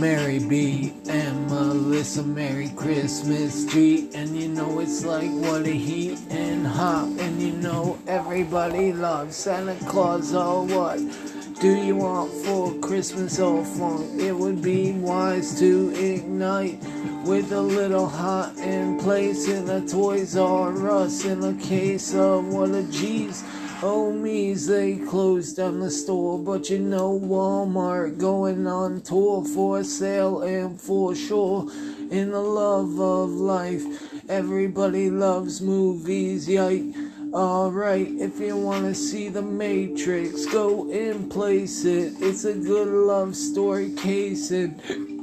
Mary B and Melissa Merry Christmas tree and you know it's like what a heat and hop and you know everybody loves Santa Claus or what do you want for Christmas or funk? It would be wise to ignite with a little hot in place in a Toys R Us in a case of what a G's. Me's they closed down the store, but you know Walmart going on tour for sale and for sure. In the love of life, everybody loves movies, yike. Alright, if you wanna see the Matrix, go and place it. It's a good love story, case it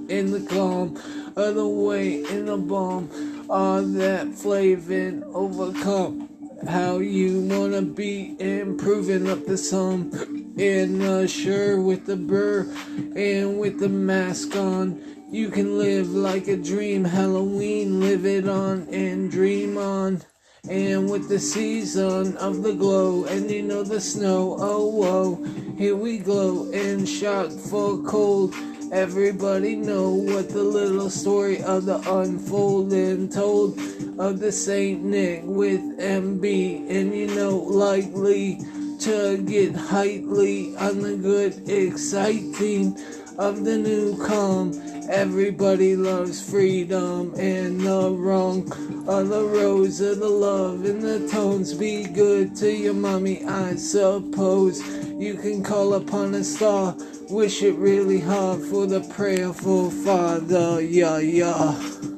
in the calm of the way in the bomb. All that flavor overcome how you wanna be improving up the sum and uh, sure with the burr and with the mask on. You can live like a dream halloween live it on and dream on. And with the season of the glow and you know the snow oh whoa here we glow and shock for cold Everybody know what the little story of the unfolding told of the Saint Nick with MB, and you know likely to get highly on the good exciting of the new calm. Everybody loves freedom and the wrong of the rose of the love and the tones. Be good to your mommy, I suppose. You can call upon a star Wish it really hard for the prayerful father, yeah, yeah.